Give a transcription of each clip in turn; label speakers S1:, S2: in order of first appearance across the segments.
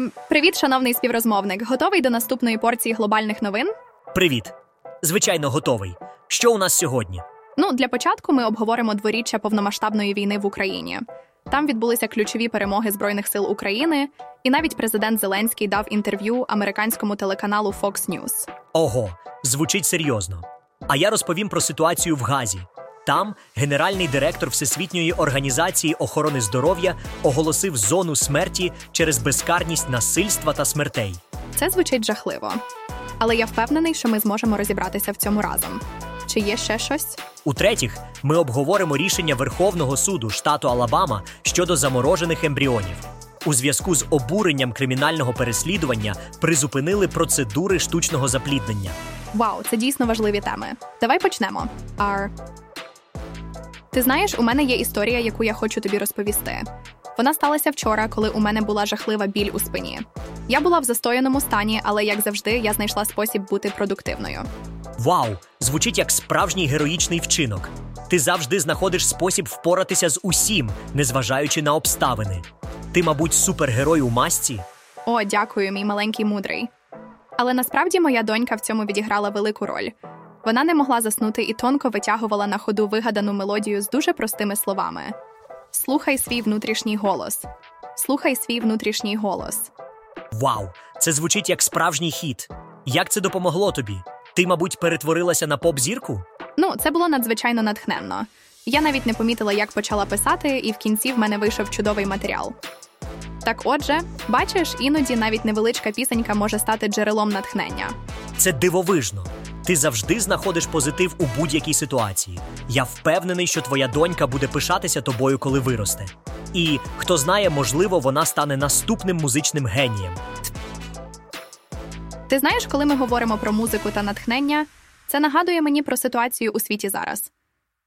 S1: Ем, привіт, шановний співрозмовник. Готовий до наступної порції глобальних новин?
S2: Привіт. Звичайно, готовий. Що у нас сьогодні?
S1: Ну, для початку ми обговоримо дворіччя повномасштабної війни в Україні. Там відбулися ключові перемоги Збройних сил України, і навіть президент Зеленський дав інтерв'ю американському телеканалу Fox News.
S2: Ого, звучить серйозно. А я розповім про ситуацію в Газі. Там генеральний директор Всесвітньої організації охорони здоров'я оголосив зону смерті через безкарність насильства та смертей.
S1: Це звучить жахливо. Але я впевнений, що ми зможемо розібратися в цьому разом. Чи є ще щось?
S2: У-третіх, ми обговоримо рішення Верховного суду штату Алабама щодо заморожених ембріонів. У зв'язку з обуренням кримінального переслідування призупинили процедури штучного запліднення.
S1: Вау, це дійсно важливі теми. Давай почнемо. Ар. Ти знаєш, у мене є історія, яку я хочу тобі розповісти. Вона сталася вчора, коли у мене була жахлива біль у спині. Я була в застояному стані, але як завжди, я знайшла спосіб бути продуктивною.
S2: Вау! Звучить як справжній героїчний вчинок. Ти завжди знаходиш спосіб впоратися з усім, незважаючи на обставини. Ти, мабуть, супергерой у масці?
S1: О, дякую, мій маленький мудрий. Але насправді моя донька в цьому відіграла велику роль. Вона не могла заснути і тонко витягувала на ходу вигадану мелодію з дуже простими словами: Слухай свій внутрішній голос. Слухай свій внутрішній голос.
S2: Вау! Це звучить як справжній хіт. Як це допомогло тобі? Ти, мабуть, перетворилася на поп-зірку?
S1: Ну, це було надзвичайно натхненно. Я навіть не помітила, як почала писати, і в кінці в мене вийшов чудовий матеріал. Так отже, бачиш, іноді навіть невеличка пісенька може стати джерелом натхнення.
S2: Це дивовижно. Ти завжди знаходиш позитив у будь-якій ситуації. Я впевнений, що твоя донька буде пишатися тобою, коли виросте. І хто знає, можливо, вона стане наступним музичним генієм.
S1: Ти знаєш, коли ми говоримо про музику та натхнення, це нагадує мені про ситуацію у світі зараз.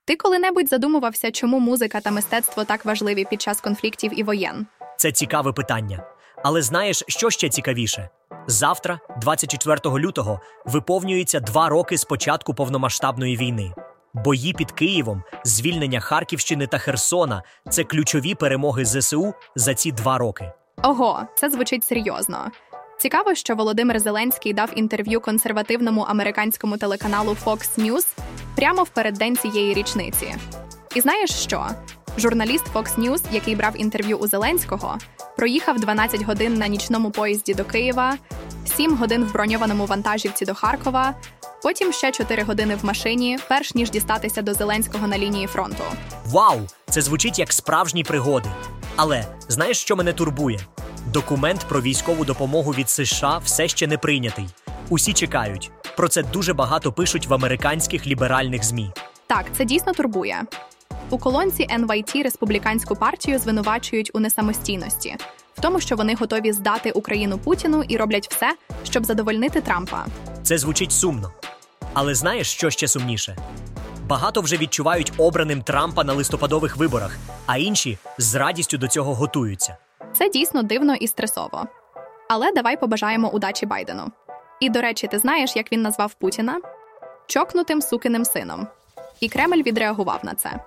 S1: Ти коли-небудь задумувався, чому музика та мистецтво так важливі під час конфліктів і воєн?
S2: Це цікаве питання. Але знаєш, що ще цікавіше? Завтра, 24 лютого, виповнюється два роки з початку повномасштабної війни. Бої під Києвом, звільнення Харківщини та Херсона це ключові перемоги ЗСУ за ці два роки.
S1: Ого, це звучить серйозно. Цікаво, що Володимир Зеленський дав інтерв'ю консервативному американському телеканалу Fox News прямо в переддень цієї річниці. І знаєш що? Журналіст Fox News, який брав інтерв'ю у Зеленського, проїхав 12 годин на нічному поїзді до Києва, 7 годин в броньованому вантажівці до Харкова, потім ще 4 години в машині, перш ніж дістатися до Зеленського на лінії фронту.
S2: Вау! Це звучить як справжні пригоди. Але знаєш, що мене турбує? Документ про військову допомогу від США все ще не прийнятий. Усі чекають. Про це дуже багато пишуть в американських ліберальних ЗМІ.
S1: Так, це дійсно турбує. У колонці NYT республіканську партію звинувачують у несамостійності, в тому, що вони готові здати Україну Путіну і роблять все, щоб задовольнити Трампа.
S2: Це звучить сумно. Але знаєш, що ще сумніше? Багато вже відчувають обраним Трампа на листопадових виборах, а інші з радістю до цього готуються.
S1: Це дійсно дивно і стресово. Але давай побажаємо удачі Байдену. І до речі, ти знаєш, як він назвав Путіна? Чокнутим сукиним сином. І Кремль відреагував на це.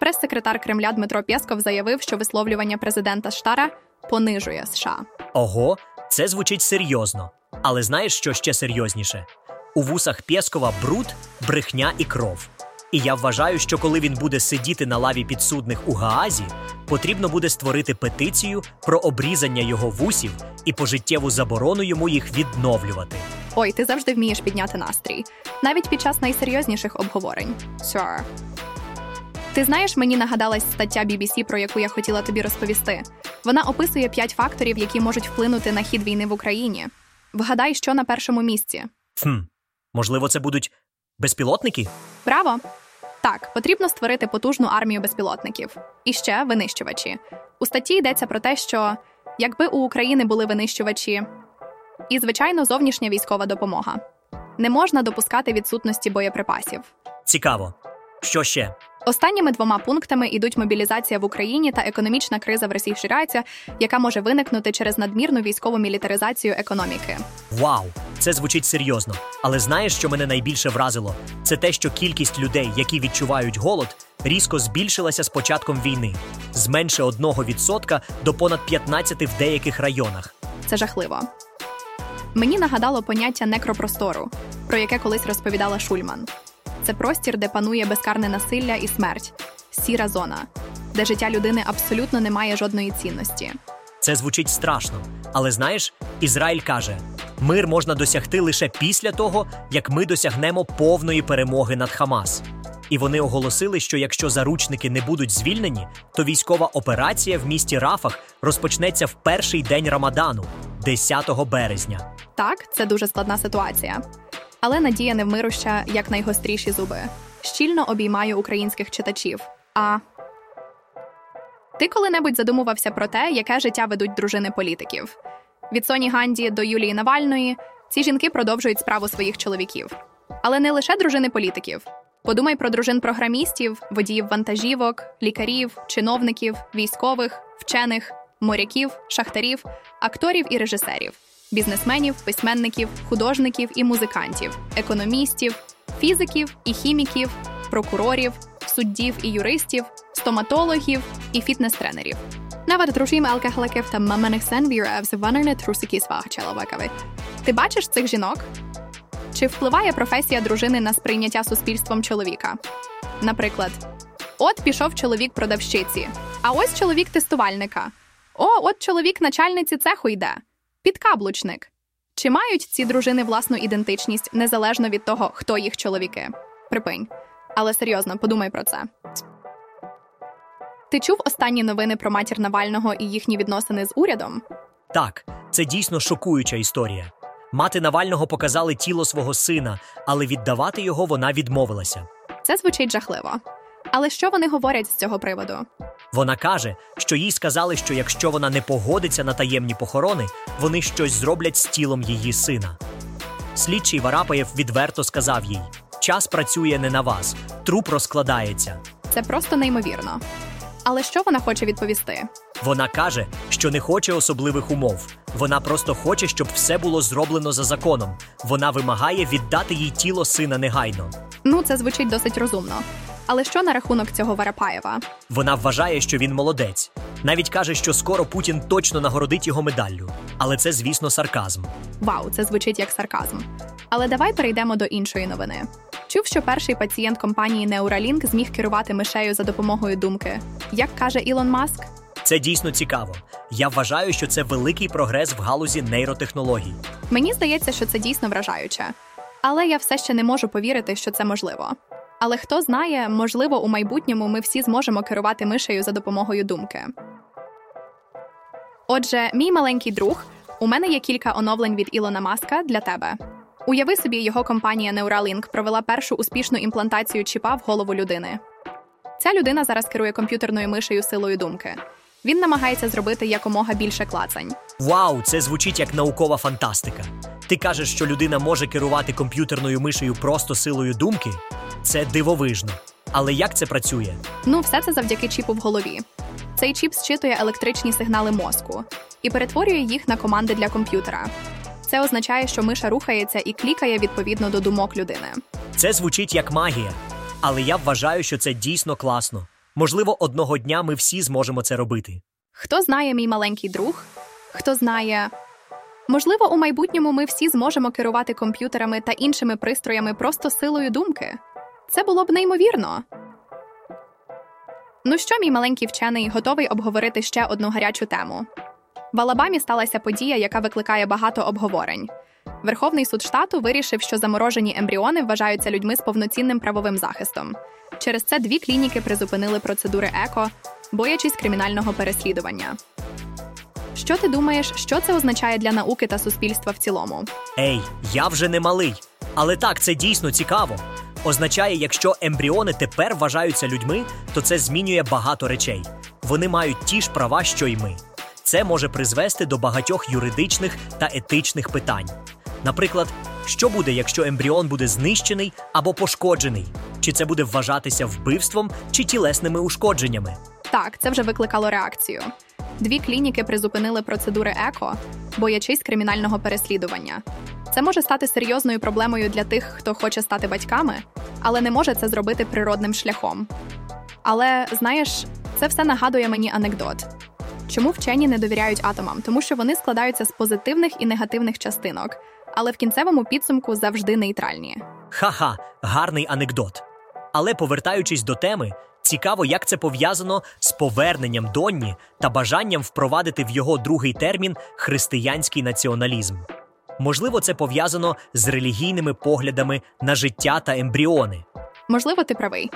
S1: Прес-секретар Кремля Дмитро Пєсков заявив, що висловлювання президента Штара понижує США.
S2: Ого, це звучить серйозно. Але знаєш, що ще серйозніше? У вусах Пєскова бруд, брехня і кров. І я вважаю, що коли він буде сидіти на лаві підсудних у Гаазі, потрібно буде створити петицію про обрізання його вусів і пожиттєву заборону йому їх відновлювати.
S1: Ой, ти завжди вмієш підняти настрій, навіть під час найсерйозніших обговорень. Sure. Ти знаєш, мені нагадалась стаття BBC, про яку я хотіла тобі розповісти. Вона описує п'ять факторів, які можуть вплинути на хід війни в Україні. Вгадай, що на першому місці.
S2: Хм, можливо, це будуть безпілотники?
S1: Браво! Так, потрібно створити потужну армію безпілотників. І ще винищувачі. У статті йдеться про те, що якби у України були винищувачі, і, звичайно, зовнішня військова допомога. Не можна допускати відсутності боєприпасів.
S2: Цікаво. Що ще?
S1: Останніми двома пунктами йдуть мобілізація в Україні та економічна криза в Росії ширяється, яка може виникнути через надмірну військову мілітаризацію економіки.
S2: Вау, це звучить серйозно. Але знаєш, що мене найбільше вразило? Це те, що кількість людей, які відчувають голод, різко збільшилася з початком війни з менше 1% до понад 15% в деяких районах.
S1: Це жахливо. Мені нагадало поняття некропростору, про яке колись розповідала Шульман. Це простір, де панує безкарне насилля і смерть, сіра зона, де життя людини абсолютно не має жодної цінності.
S2: Це звучить страшно. Але знаєш, Ізраїль каже: мир можна досягти лише після того, як ми досягнемо повної перемоги над Хамас. І вони оголосили, що якщо заручники не будуть звільнені, то військова операція в місті Рафах розпочнеться в перший день Рамадану, 10 березня.
S1: Так, це дуже складна ситуація. Але надія невмируща як найгостріші зуби. Щільно обіймаю українських читачів. А ти коли-небудь задумувався про те, яке життя ведуть дружини політиків? Від Соні Ганді до Юлії Навальної ці жінки продовжують справу своїх чоловіків. Але не лише дружини політиків. Подумай про дружин програмістів, водіїв вантажівок, лікарів, чиновників, військових, вчених, моряків, шахтарів, акторів і режисерів, бізнесменів, письменників, художників і музикантів, економістів, фізиків і хіміків, прокурорів, суддів і юристів, стоматологів і фітнес-тренерів. Навіть дружим алкоголиків та маминих сен вірив з ванерне трусики свага чоловікові. Ти бачиш цих жінок? Чи впливає професія дружини на сприйняття суспільством чоловіка? Наприклад, от пішов чоловік продавщиці, а ось чоловік тестувальника. О, от чоловік начальниці цеху йде. Підкаблучник. Чи мають ці дружини власну ідентичність незалежно від того, хто їх чоловіки? Припинь. Але серйозно, подумай про це. Ти чув останні новини про матір Навального і їхні відносини з урядом?
S2: Так, це дійсно шокуюча історія. Мати Навального показали тіло свого сина, але віддавати його вона відмовилася.
S1: Це звучить жахливо. Але що вони говорять з цього приводу?
S2: Вона каже, що їй сказали, що якщо вона не погодиться на таємні похорони, вони щось зроблять з тілом її сина. Слідчий Варапаєв відверто сказав їй: час працює не на вас, труп розкладається.
S1: Це просто неймовірно. Але що вона хоче відповісти?
S2: Вона каже, що не хоче особливих умов. Вона просто хоче, щоб все було зроблено за законом. Вона вимагає віддати їй тіло сина негайно.
S1: Ну, це звучить досить розумно. Але що на рахунок цього Варапаєва?
S2: Вона вважає, що він молодець. Навіть каже, що скоро Путін точно нагородить його медаллю. Але це, звісно, сарказм.
S1: Вау, це звучить як сарказм. Але давай перейдемо до іншої новини. Чув, що перший пацієнт компанії Neuralink зміг керувати мишею за допомогою думки. Як каже Ілон Маск?
S2: Це дійсно цікаво. Я вважаю, що це великий прогрес в галузі нейротехнологій.
S1: Мені здається, що це дійсно вражаюче. Але я все ще не можу повірити, що це можливо. Але хто знає, можливо, у майбутньому ми всі зможемо керувати мишею за допомогою думки. Отже, мій маленький друг, у мене є кілька оновлень від Ілона Маска для тебе. Уяви собі, його компанія Neuralink провела першу успішну імплантацію чіпа в голову людини. Ця людина зараз керує комп'ютерною мишею силою думки. Він намагається зробити якомога більше клацань.
S2: Вау, це звучить як наукова фантастика. Ти кажеш, що людина може керувати комп'ютерною мишею просто силою думки? Це дивовижно. Але як це працює?
S1: Ну, все це завдяки чіпу в голові. Цей чіп зчитує електричні сигнали мозку і перетворює їх на команди для комп'ютера. Це означає, що миша рухається і клікає відповідно до думок людини.
S2: Це звучить як магія. Але я вважаю, що це дійсно класно. Можливо, одного дня ми всі зможемо це робити.
S1: Хто знає мій маленький друг? Хто знає. Можливо, у майбутньому ми всі зможемо керувати комп'ютерами та іншими пристроями просто силою думки. Це було б неймовірно. Ну що, мій маленький вчений, готовий обговорити ще одну гарячу тему. В Алабамі сталася подія, яка викликає багато обговорень. Верховний суд штату вирішив, що заморожені ембріони вважаються людьми з повноцінним правовим захистом. Через це дві клініки призупинили процедури еко, боячись кримінального переслідування. Що ти думаєш, що це означає для науки та суспільства в цілому?
S2: Ей, я вже не малий. Але так, це дійсно цікаво. Означає, якщо ембріони тепер вважаються людьми, то це змінює багато речей. Вони мають ті ж права, що й ми. Це може призвести до багатьох юридичних та етичних питань. Наприклад, що буде, якщо ембріон буде знищений або пошкоджений? Чи це буде вважатися вбивством чи тілесними ушкодженнями?
S1: Так, це вже викликало реакцію. Дві клініки призупинили процедури еко, боячись кримінального переслідування. Це може стати серйозною проблемою для тих, хто хоче стати батьками, але не може це зробити природним шляхом. Але знаєш, це все нагадує мені анекдот. Чому вчені не довіряють атомам? Тому що вони складаються з позитивних і негативних частинок, але в кінцевому підсумку завжди нейтральні.
S2: Ха-ха, гарний анекдот. Але повертаючись до теми, цікаво, як це пов'язано з поверненням Донні та бажанням впровадити в його другий термін християнський націоналізм. Можливо, це пов'язано з релігійними поглядами на життя та ембріони.
S1: Можливо, ти правий.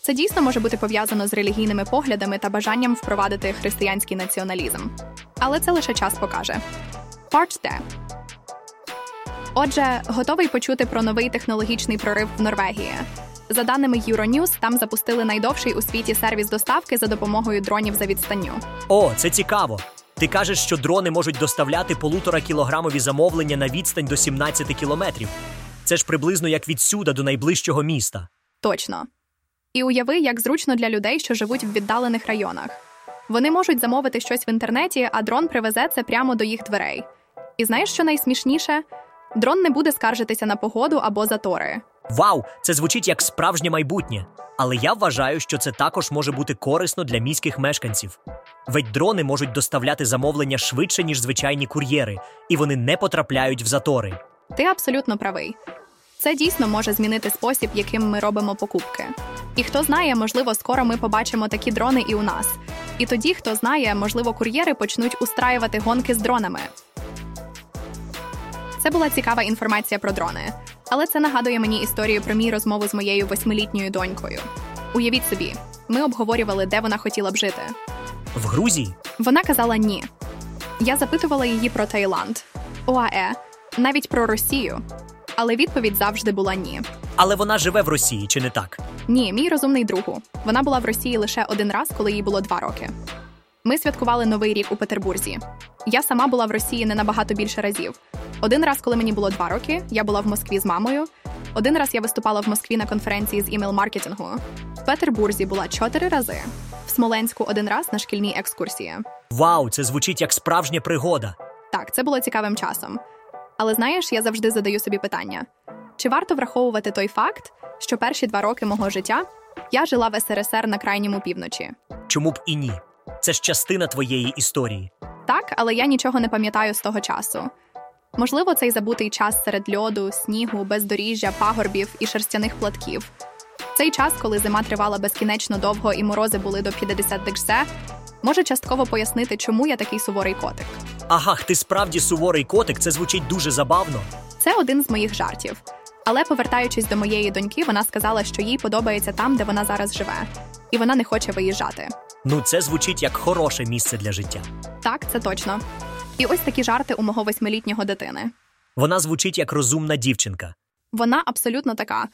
S1: Це дійсно може бути пов'язано з релігійними поглядами та бажанням впровадити християнський націоналізм. Але це лише час покаже. Part. Отже, готовий почути про новий технологічний прорив в Норвегії. За даними Euronews, там запустили найдовший у світі сервіс доставки за допомогою дронів за відстанню.
S2: О, це цікаво. Ти кажеш, що дрони можуть доставляти полутора кілограмові замовлення на відстань до 17 кілометрів. Це ж приблизно як відсюда до найближчого міста.
S1: Точно. І уяви, як зручно для людей, що живуть в віддалених районах. Вони можуть замовити щось в інтернеті, а дрон привезе це прямо до їх дверей. І знаєш, що найсмішніше? Дрон не буде скаржитися на погоду або затори.
S2: Вау, це звучить як справжнє майбутнє. Але я вважаю, що це також може бути корисно для міських мешканців. Ведь дрони можуть доставляти замовлення швидше, ніж звичайні кур'єри, і вони не потрапляють в затори.
S1: Ти абсолютно правий. Це дійсно може змінити спосіб, яким ми робимо покупки. І хто знає, можливо, скоро ми побачимо такі дрони і у нас. І тоді, хто знає, можливо, кур'єри почнуть устраювати гонки з дронами. Це була цікава інформація про дрони, але це нагадує мені історію про мій розмову з моєю восьмилітньою донькою. Уявіть собі, ми обговорювали, де вона хотіла б жити.
S2: В Грузії
S1: Вона казала ні. Я запитувала її про Таїланд, ОАЕ, навіть про Росію. Але відповідь завжди була ні.
S2: але вона живе в Росії, чи не так?
S1: Ні, мій розумний другу. Вона була в Росії лише один раз, коли їй було два роки. Ми святкували новий рік у Петербурзі. Я сама була в Росії не набагато більше разів. Один раз, коли мені було два роки, я була в Москві з мамою. Один раз я виступала в Москві на конференції з імейл-маркетингу. В Петербурзі була чотири рази. В Смоленську один раз на шкільній екскурсії.
S2: Вау, це звучить як справжня пригода.
S1: Так, це було цікавим часом. Але знаєш, я завжди задаю собі питання: чи варто враховувати той факт, що перші два роки мого життя я жила в СРСР на крайньому півночі?
S2: Чому б і ні? Це ж частина твоєї історії.
S1: Так, але я нічого не пам'ятаю з того часу. Можливо, цей забутий час серед льоду, снігу, бездоріжжя, пагорбів і шерстяних платків. Цей час, коли зима тривала безкінечно довго і морози були до 50 дексе, може частково пояснити, чому я такий суворий котик.
S2: Ага, ти справді суворий котик, це звучить дуже забавно.
S1: Це один з моїх жартів. Але повертаючись до моєї доньки, вона сказала, що їй подобається там, де вона зараз живе, і вона не хоче виїжджати.
S2: Ну, це звучить як хороше місце для життя.
S1: Так, це точно. І ось такі жарти у мого восьмилітнього дитини.
S2: Вона звучить як розумна дівчинка.
S1: Вона абсолютно така.